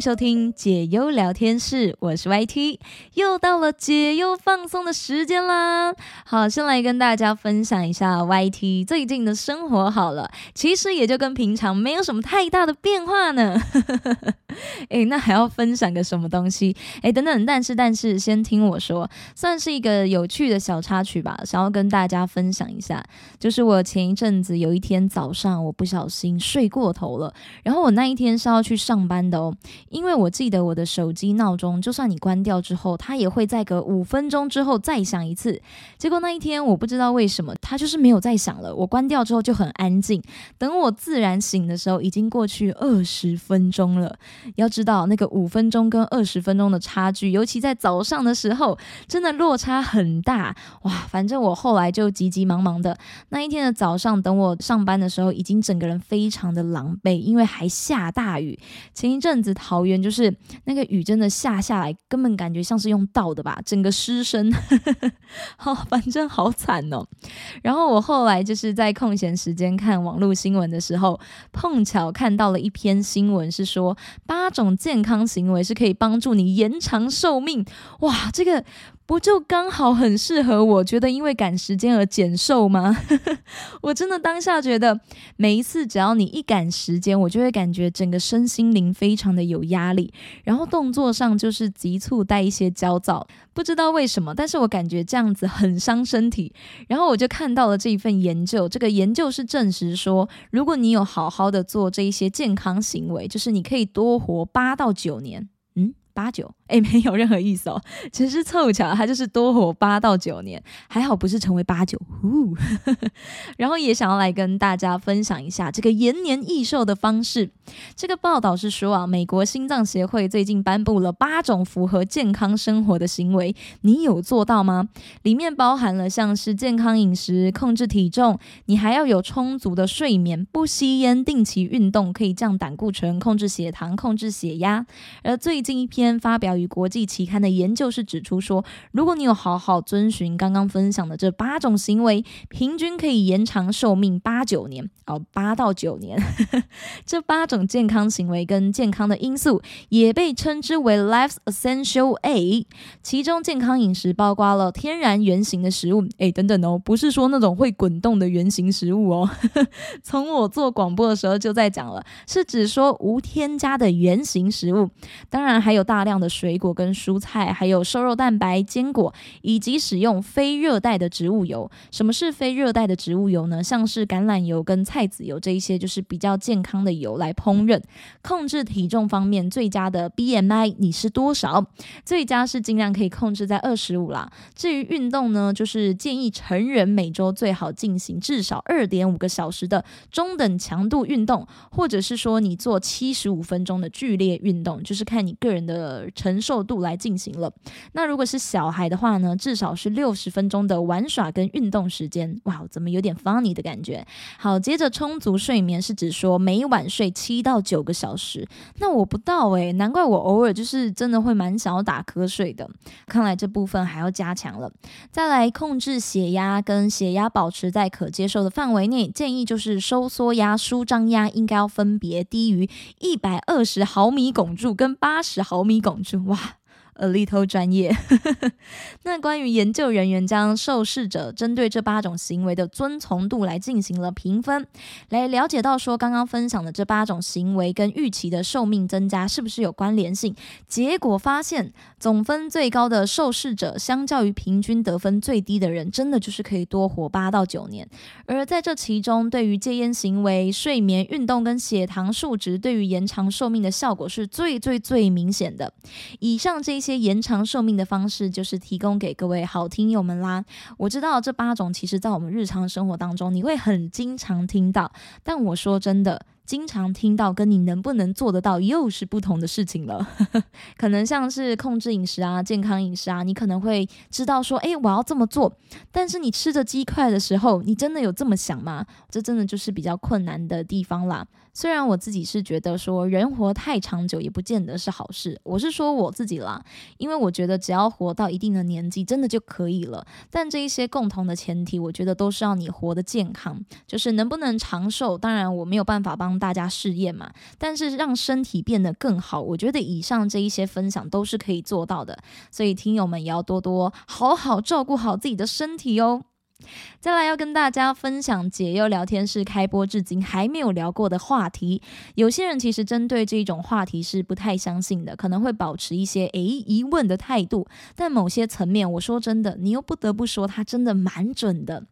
收听解忧聊天室，我是 YT，又到了解忧放松的时间啦。好，先来跟大家分享一下 YT 最近的生活好了，其实也就跟平常没有什么太大的变化呢。诶，那还要分享个什么东西？诶，等等，但是但是，先听我说，算是一个有趣的小插曲吧，想要跟大家分享一下。就是我前一阵子有一天早上，我不小心睡过头了，然后我那一天是要去上班的哦，因为我记得我的手机闹钟，就算你关掉之后，它也会在隔五分钟之后再响一次。结果那一天我不知道为什么，它就是没有再响了。我关掉之后就很安静，等我自然醒的时候，已经过去二十分钟了。要知道，那个五分钟跟二十分钟的差距，尤其在早上的时候，真的落差很大哇！反正我后来就急急忙忙的，那一天的早上，等我上班的时候，已经整个人非常的狼狈，因为还下大雨。前一阵子逃就是那个雨真的下下来，根本感觉像是用倒的吧，整个湿身，好，反正好惨哦。然后我后来就是在空闲时间看网络新闻的时候，碰巧看到了一篇新闻，是说。八种健康行为是可以帮助你延长寿命，哇，这个不就刚好很适合我？觉得因为赶时间而减瘦吗？我真的当下觉得，每一次只要你一赶时间，我就会感觉整个身心灵非常的有压力，然后动作上就是急促带一些焦躁，不知道为什么，但是我感觉这样子很伤身体。然后我就看到了这一份研究，这个研究是证实说，如果你有好好的做这一些健康行为，就是你可以多。活八到九年，嗯，八九。哎，没有任何意思哦，只是凑巧，他就是多活八到九年，还好不是成为八九。呼，然后也想要来跟大家分享一下这个延年益寿的方式。这个报道是说啊，美国心脏协会最近颁布了八种符合健康生活的行为，你有做到吗？里面包含了像是健康饮食、控制体重，你还要有充足的睡眠、不吸烟、定期运动，可以降胆固醇、控制血糖、控制血压。而最近一篇发表。与国际期刊的研究是指出说，如果你有好好遵循刚刚分享的这八种行为，平均可以延长寿命八九年哦，八到九年。这八种健康行为跟健康的因素也被称之为 Life's Essential A。其中，健康饮食包括了天然原形的食物，哎，等等哦，不是说那种会滚动的原形食物哦。从我做广播的时候就在讲了，是指说无添加的原形食物，当然还有大量的水。水果跟蔬菜，还有瘦肉蛋白、坚果，以及使用非热带的植物油。什么是非热带的植物油呢？像是橄榄油跟菜籽油这一些，就是比较健康的油来烹饪。控制体重方面，最佳的 BMI 你是多少？最佳是尽量可以控制在二十五啦。至于运动呢，就是建议成人每周最好进行至少二点五个小时的中等强度运动，或者是说你做七十五分钟的剧烈运动，就是看你个人的成受度来进行了。那如果是小孩的话呢，至少是六十分钟的玩耍跟运动时间。哇，怎么有点 funny 的感觉？好，接着充足睡眠是指说每晚睡七到九个小时。那我不到诶，难怪我偶尔就是真的会蛮想要打瞌睡的。看来这部分还要加强了。再来控制血压跟血压保持在可接受的范围内，建议就是收缩压、舒张压应该要分别低于一百二十毫米汞柱跟八十毫米汞柱。哇。A little 专业。那关于研究人员将受试者针对这八种行为的遵从度来进行了评分，来了解到说刚刚分享的这八种行为跟预期的寿命增加是不是有关联性？结果发现，总分最高的受试者，相较于平均得分最低的人，真的就是可以多活八到九年。而在这其中，对于戒烟行为、睡眠、运动跟血糖数值，对于延长寿命的效果是最最最明显的。以上这些。些延长寿命的方式，就是提供给各位好听友们啦。我知道这八种，其实在我们日常生活当中，你会很经常听到。但我说真的。经常听到跟你能不能做得到又是不同的事情了，可能像是控制饮食啊、健康饮食啊，你可能会知道说，哎，我要这么做。但是你吃着鸡块的时候，你真的有这么想吗？这真的就是比较困难的地方啦。虽然我自己是觉得说，人活太长久也不见得是好事。我是说我自己啦，因为我觉得只要活到一定的年纪，真的就可以了。但这一些共同的前提，我觉得都是要你活得健康，就是能不能长寿。当然，我没有办法帮。大家试验嘛，但是让身体变得更好，我觉得以上这一些分享都是可以做到的。所以听友们也要多多好好照顾好自己的身体哦。再来要跟大家分享解忧聊天室开播至今还没有聊过的话题。有些人其实针对这种话题是不太相信的，可能会保持一些诶疑问的态度。但某些层面，我说真的，你又不得不说它真的蛮准的。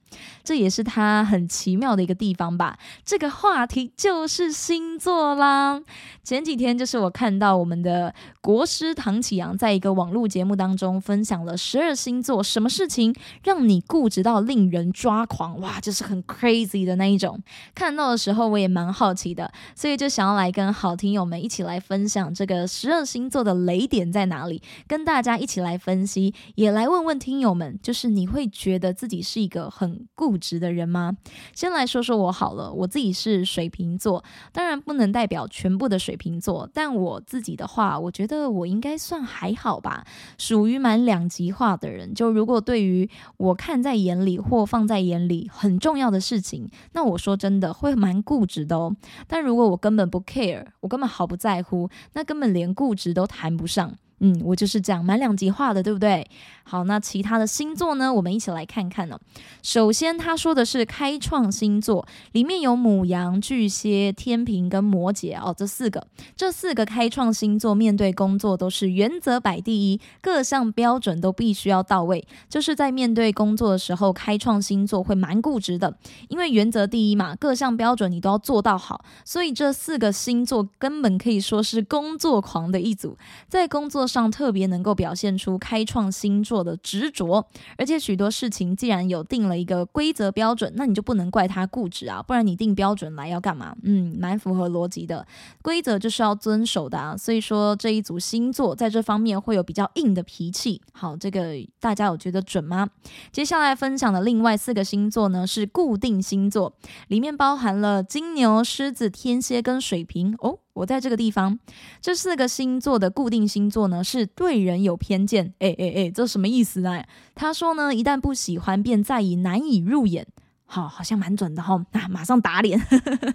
这也是它很奇妙的一个地方吧。这个话题就是星座啦。前几天就是我看到我们的国师唐启阳在一个网络节目当中分享了十二星座，什么事情让你固执到令令人抓狂？哇，就是很 crazy 的那一种。看到的时候我也蛮好奇的，所以就想要来跟好听友们一起来分享这个十二星座的雷点在哪里，跟大家一起来分析，也来问问听友们，就是你会觉得自己是一个很。固执的人吗？先来说说我好了，我自己是水瓶座，当然不能代表全部的水瓶座，但我自己的话，我觉得我应该算还好吧，属于蛮两极化的人。就如果对于我看在眼里或放在眼里很重要的事情，那我说真的会蛮固执的哦。但如果我根本不 care，我根本毫不在乎，那根本连固执都谈不上。嗯，我就是这样，蛮两极化的，对不对？好，那其他的星座呢？我们一起来看看呢。首先，他说的是开创星座，里面有母羊、巨蟹、天平跟摩羯哦，这四个，这四个开创星座面对工作都是原则摆第一，各项标准都必须要到位。就是在面对工作的时候，开创星座会蛮固执的，因为原则第一嘛，各项标准你都要做到好，所以这四个星座根本可以说是工作狂的一组，在工作。上特别能够表现出开创星座的执着，而且许多事情既然有定了一个规则标准，那你就不能怪他固执啊，不然你定标准来要干嘛？嗯，蛮符合逻辑的，规则就是要遵守的啊。所以说这一组星座在这方面会有比较硬的脾气。好，这个大家有觉得准吗？接下来分享的另外四个星座呢是固定星座，里面包含了金牛、狮子、天蝎跟水瓶哦。我在这个地方，这四个星座的固定星座呢，是对人有偏见。哎哎哎，这什么意思呢？他说呢，一旦不喜欢，便在意，难以入眼。好，好像蛮准的哈。那马上打脸。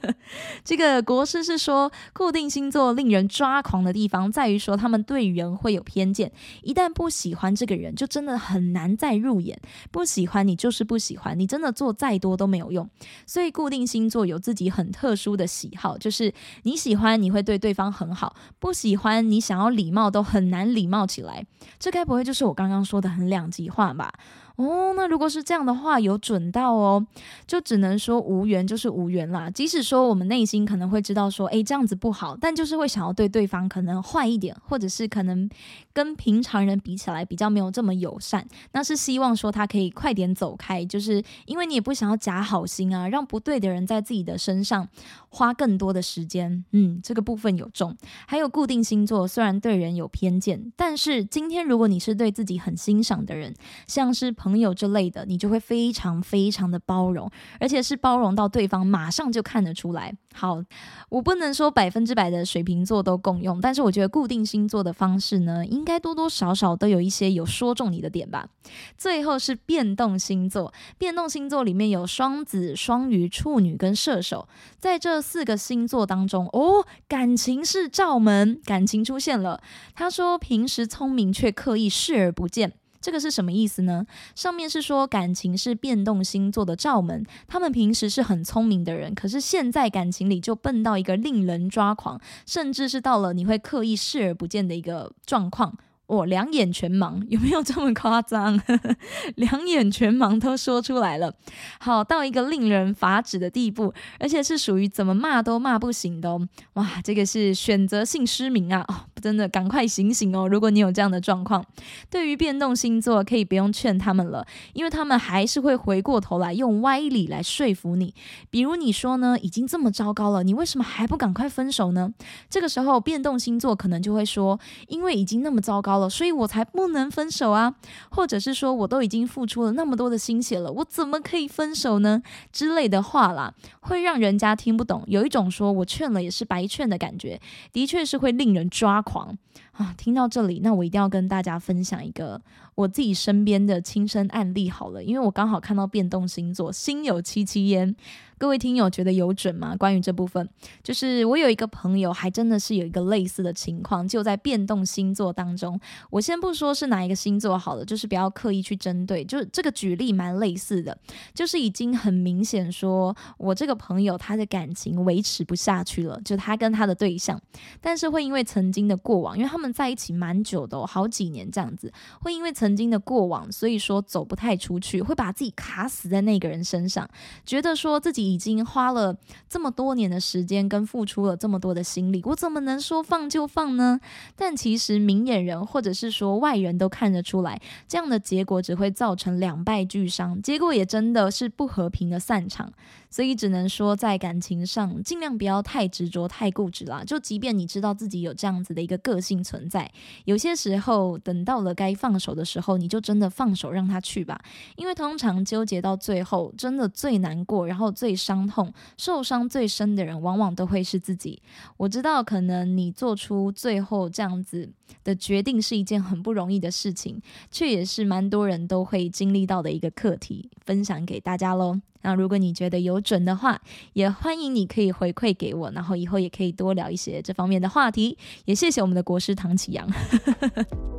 这个国师是说，固定星座令人抓狂的地方在于说，他们对人会有偏见。一旦不喜欢这个人，就真的很难再入眼。不喜欢你就是不喜欢，你真的做再多都没有用。所以固定星座有自己很特殊的喜好，就是你喜欢你会对对方很好，不喜欢你想要礼貌都很难礼貌起来。这该不会就是我刚刚说的很两极化吧？哦，那如果是这样的话，有准到哦，就只能说无缘就是无缘啦。即使说我们内心可能会知道说，诶，这样子不好，但就是会想要对对方可能坏一点，或者是可能跟平常人比起来比较没有这么友善，那是希望说他可以快点走开，就是因为你也不想要假好心啊，让不对的人在自己的身上花更多的时间。嗯，这个部分有中。还有固定星座，虽然对人有偏见，但是今天如果你是对自己很欣赏的人，像是。朋友之类的，你就会非常非常的包容，而且是包容到对方马上就看得出来。好，我不能说百分之百的水瓶座都共用，但是我觉得固定星座的方式呢，应该多多少少都有一些有说中你的点吧。最后是变动星座，变动星座里面有双子、双鱼、处女跟射手，在这四个星座当中，哦，感情是罩门，感情出现了。他说平时聪明却刻意视而不见。这个是什么意思呢？上面是说感情是变动星座的罩门，他们平时是很聪明的人，可是现在感情里就笨到一个令人抓狂，甚至是到了你会刻意视而不见的一个状况。我两眼全盲，有没有这么夸张？两眼全盲都说出来了，好到一个令人发指的地步，而且是属于怎么骂都骂不醒的哦。哇，这个是选择性失明啊！哦，真的赶快醒醒哦！如果你有这样的状况，对于变动星座可以不用劝他们了，因为他们还是会回过头来用歪理来说服你。比如你说呢，已经这么糟糕了，你为什么还不赶快分手呢？这个时候变动星座可能就会说，因为已经那么糟糕了。所以我才不能分手啊，或者是说我都已经付出了那么多的心血了，我怎么可以分手呢？之类的话啦，会让人家听不懂，有一种说我劝了也是白劝的感觉，的确是会令人抓狂啊！听到这里，那我一定要跟大家分享一个我自己身边的亲身案例好了，因为我刚好看到变动星座，心有戚戚焉。各位听友觉得有准吗？关于这部分，就是我有一个朋友，还真的是有一个类似的情况，就在变动星座当中。我先不说是哪一个星座好了，就是不要刻意去针对，就是这个举例蛮类似的，就是已经很明显说，我这个朋友他的感情维持不下去了，就他跟他的对象，但是会因为曾经的过往，因为他们在一起蛮久的，好几年这样子，会因为曾经的过往，所以说走不太出去，会把自己卡死在那个人身上，觉得说自己。已经花了这么多年的时间，跟付出了这么多的心力，我怎么能说放就放呢？但其实明眼人或者是说外人都看得出来，这样的结果只会造成两败俱伤，结果也真的是不和平的散场。所以只能说，在感情上尽量不要太执着、太固执啦。就即便你知道自己有这样子的一个个性存在，有些时候等到了该放手的时候，你就真的放手让他去吧。因为通常纠结到最后，真的最难过，然后最伤痛、受伤最深的人，往往都会是自己。我知道，可能你做出最后这样子的决定是一件很不容易的事情，却也是蛮多人都会经历到的一个课题，分享给大家喽。那如果你觉得有准的话，也欢迎你可以回馈给我，然后以后也可以多聊一些这方面的话题。也谢谢我们的国师唐启阳。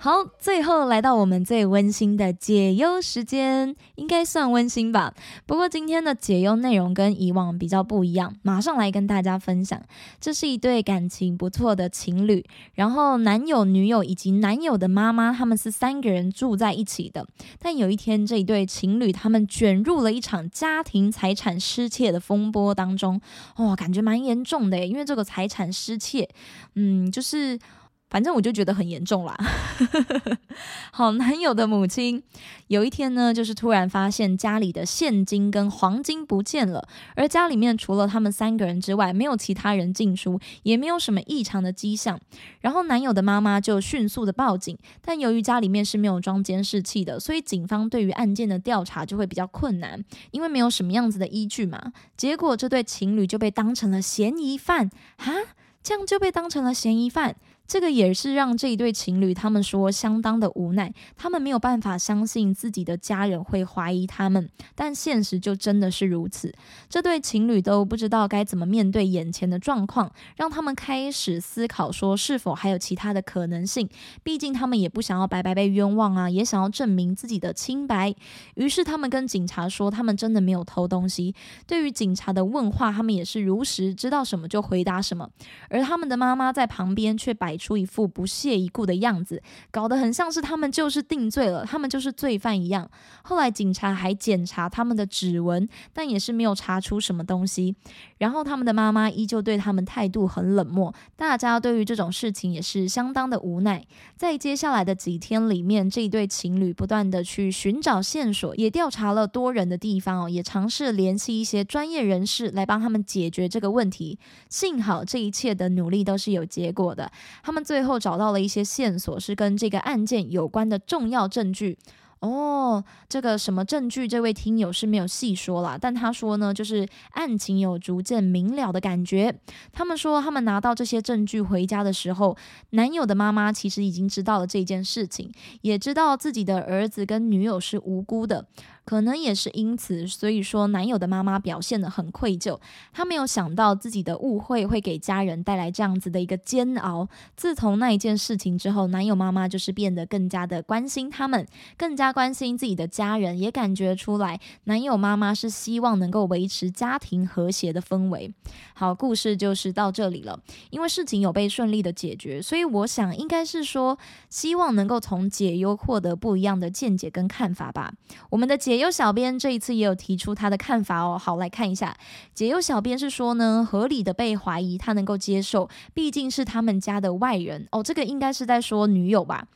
好，最后来到我们最温馨的解忧时间，应该算温馨吧。不过今天的解忧内容跟以往比较不一样，马上来跟大家分享。这是一对感情不错的情侣，然后男友、女友以及男友的妈妈，他们是三个人住在一起的。但有一天，这一对情侣他们卷入了一场家庭财产失窃的风波当中，哇，感觉蛮严重的，因为这个财产失窃，嗯，就是。反正我就觉得很严重啦。好，男友的母亲有一天呢，就是突然发现家里的现金跟黄金不见了，而家里面除了他们三个人之外，没有其他人进出，也没有什么异常的迹象。然后男友的妈妈就迅速的报警，但由于家里面是没有装监视器的，所以警方对于案件的调查就会比较困难，因为没有什么样子的依据嘛。结果这对情侣就被当成了嫌疑犯，哈，这样就被当成了嫌疑犯。这个也是让这一对情侣他们说相当的无奈，他们没有办法相信自己的家人会怀疑他们，但现实就真的是如此。这对情侣都不知道该怎么面对眼前的状况，让他们开始思考说是否还有其他的可能性。毕竟他们也不想要白白被冤枉啊，也想要证明自己的清白。于是他们跟警察说，他们真的没有偷东西。对于警察的问话，他们也是如实知道什么就回答什么。而他们的妈妈在旁边却摆。出一副不屑一顾的样子，搞得很像是他们就是定罪了，他们就是罪犯一样。后来警察还检查他们的指纹，但也是没有查出什么东西。然后他们的妈妈依旧对他们态度很冷漠，大家对于这种事情也是相当的无奈。在接下来的几天里面，这一对情侣不断的去寻找线索，也调查了多人的地方哦，也尝试联系一些专业人士来帮他们解决这个问题。幸好这一切的努力都是有结果的。他们最后找到了一些线索，是跟这个案件有关的重要证据。哦，这个什么证据？这位听友是没有细说了，但他说呢，就是案情有逐渐明了的感觉。他们说，他们拿到这些证据回家的时候，男友的妈妈其实已经知道了这件事情，也知道自己的儿子跟女友是无辜的。可能也是因此，所以说男友的妈妈表现得很愧疚。她没有想到自己的误会会给家人带来这样子的一个煎熬。自从那一件事情之后，男友妈妈就是变得更加的关心他们，更加关心自己的家人，也感觉出来男友妈妈是希望能够维持家庭和谐的氛围。好，故事就是到这里了。因为事情有被顺利的解决，所以我想应该是说希望能够从解忧获得不一样的见解跟看法吧。我们的解。解忧小编这一次也有提出他的看法哦。好，来看一下。解忧小编是说呢，合理的被怀疑，他能够接受，毕竟是他们家的外人哦。这个应该是在说女友吧。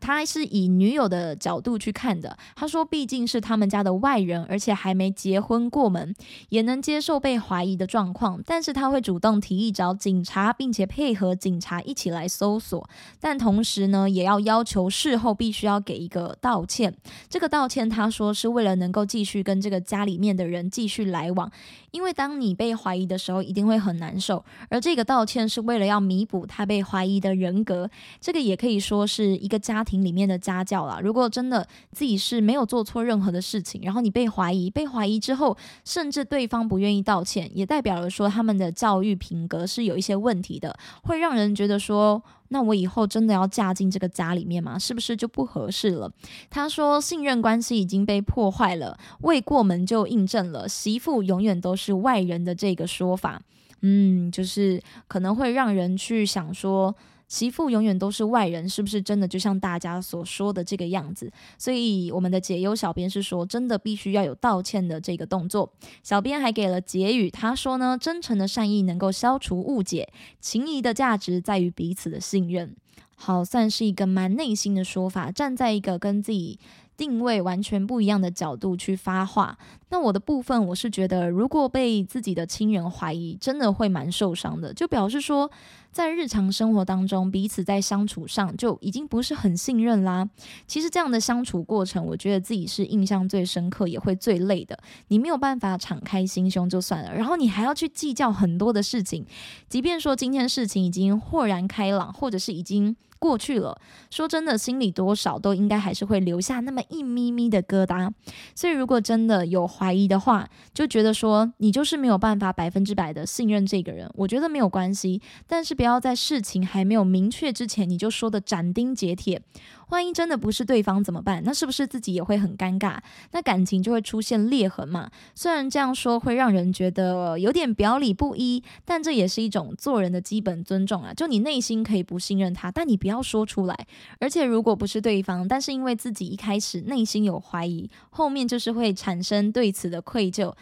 他是以女友的角度去看的。他说，毕竟是他们家的外人，而且还没结婚过门，也能接受被怀疑的状况。但是他会主动提议找警察，并且配合警察一起来搜索。但同时呢，也要要求事后必须要给一个道歉。这个道歉，他说是为了能够继续跟这个家里面的人继续来往。因为当你被怀疑的时候，一定会很难受。而这个道歉是为了要弥补他被怀疑的人格。这个也可以说是一个家庭里面的家教啦。如果真的自己是没有做错任何的事情，然后你被怀疑，被怀疑之后，甚至对方不愿意道歉，也代表了说他们的教育品格是有一些问题的，会让人觉得说。那我以后真的要嫁进这个家里面吗？是不是就不合适了？他说信任关系已经被破坏了，未过门就印证了媳妇永远都是外人的这个说法。嗯，就是可能会让人去想说。媳妇永远都是外人，是不是真的就像大家所说的这个样子？所以我们的解忧小编是说，真的必须要有道歉的这个动作。小编还给了结语，他说呢，真诚的善意能够消除误解，情谊的价值在于彼此的信任。好，算是一个蛮内心的说法，站在一个跟自己。定位完全不一样的角度去发话，那我的部分我是觉得，如果被自己的亲人怀疑，真的会蛮受伤的。就表示说，在日常生活当中，彼此在相处上就已经不是很信任啦。其实这样的相处过程，我觉得自己是印象最深刻，也会最累的。你没有办法敞开心胸就算了，然后你还要去计较很多的事情，即便说今天事情已经豁然开朗，或者是已经。过去了，说真的，心里多少都应该还是会留下那么一咪咪的疙瘩。所以，如果真的有怀疑的话，就觉得说你就是没有办法百分之百的信任这个人，我觉得没有关系。但是，不要在事情还没有明确之前，你就说的斩钉截铁。万一真的不是对方怎么办？那是不是自己也会很尴尬？那感情就会出现裂痕嘛？虽然这样说会让人觉得有点表里不一，但这也是一种做人的基本尊重啊！就你内心可以不信任他，但你不要说出来。而且如果不是对方，但是因为自己一开始内心有怀疑，后面就是会产生对此的愧疚。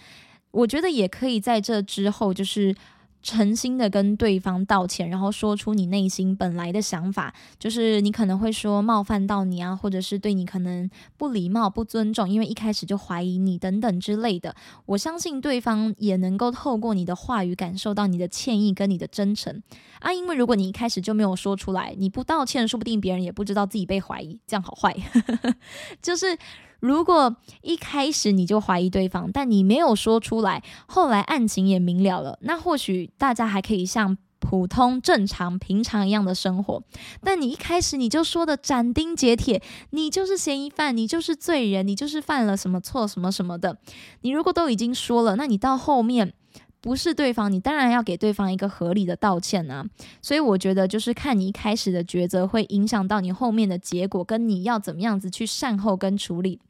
我觉得也可以在这之后就是。诚心的跟对方道歉，然后说出你内心本来的想法，就是你可能会说冒犯到你啊，或者是对你可能不礼貌、不尊重，因为一开始就怀疑你等等之类的。我相信对方也能够透过你的话语感受到你的歉意跟你的真诚啊。因为如果你一开始就没有说出来，你不道歉，说不定别人也不知道自己被怀疑，这样好坏。就是。如果一开始你就怀疑对方，但你没有说出来，后来案情也明了了，那或许大家还可以像普通、正常、平常一样的生活。但你一开始你就说的斩钉截铁，你就是嫌疑犯，你就是罪人，你就是犯了什么错什么什么的。你如果都已经说了，那你到后面。不是对方，你当然要给对方一个合理的道歉啊。所以我觉得，就是看你一开始的抉择，会影响到你后面的结果，跟你要怎么样子去善后跟处理。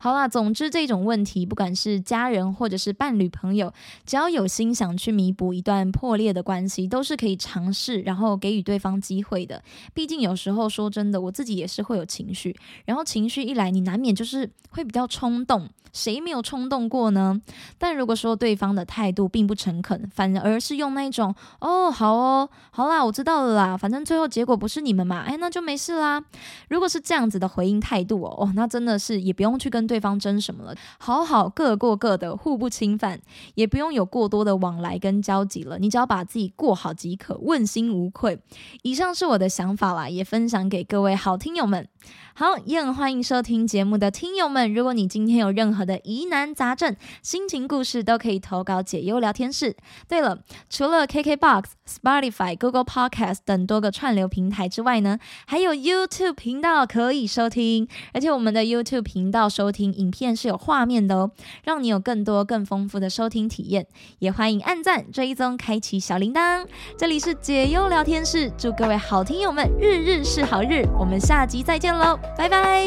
好啦，总之这种问题，不管是家人或者是伴侣朋友，只要有心想去弥补一段破裂的关系，都是可以尝试，然后给予对方机会的。毕竟有时候说真的，我自己也是会有情绪，然后情绪一来，你难免就是会比较冲动。谁没有冲动过呢？但如果说对方的态度并不诚恳，反而是用那种“哦，好哦，好啦，我知道了啦，反正最后结果不是你们嘛，哎，那就没事啦。”如果是这样子的回应态度哦，哦，那真的是也不用去跟对方争什么了，好好各过各的，互不侵犯，也不用有过多的往来跟交集了。你只要把自己过好即可，问心无愧。以上是我的想法啦，也分享给各位好听友们。好，也很欢迎收听节目的听友们。如果你今天有任何的疑难杂症、心情故事，都可以投稿解忧聊天室。对了，除了 KKBOX、Spotify、Google Podcast 等多个串流平台之外呢，还有 YouTube 频道可以收听。而且我们的 YouTube 频道收听影片是有画面的哦，让你有更多更丰富的收听体验。也欢迎按赞、追踪、开启小铃铛。这里是解忧聊天室，祝各位好听友们日日是好日。我们下集再见喽，拜拜。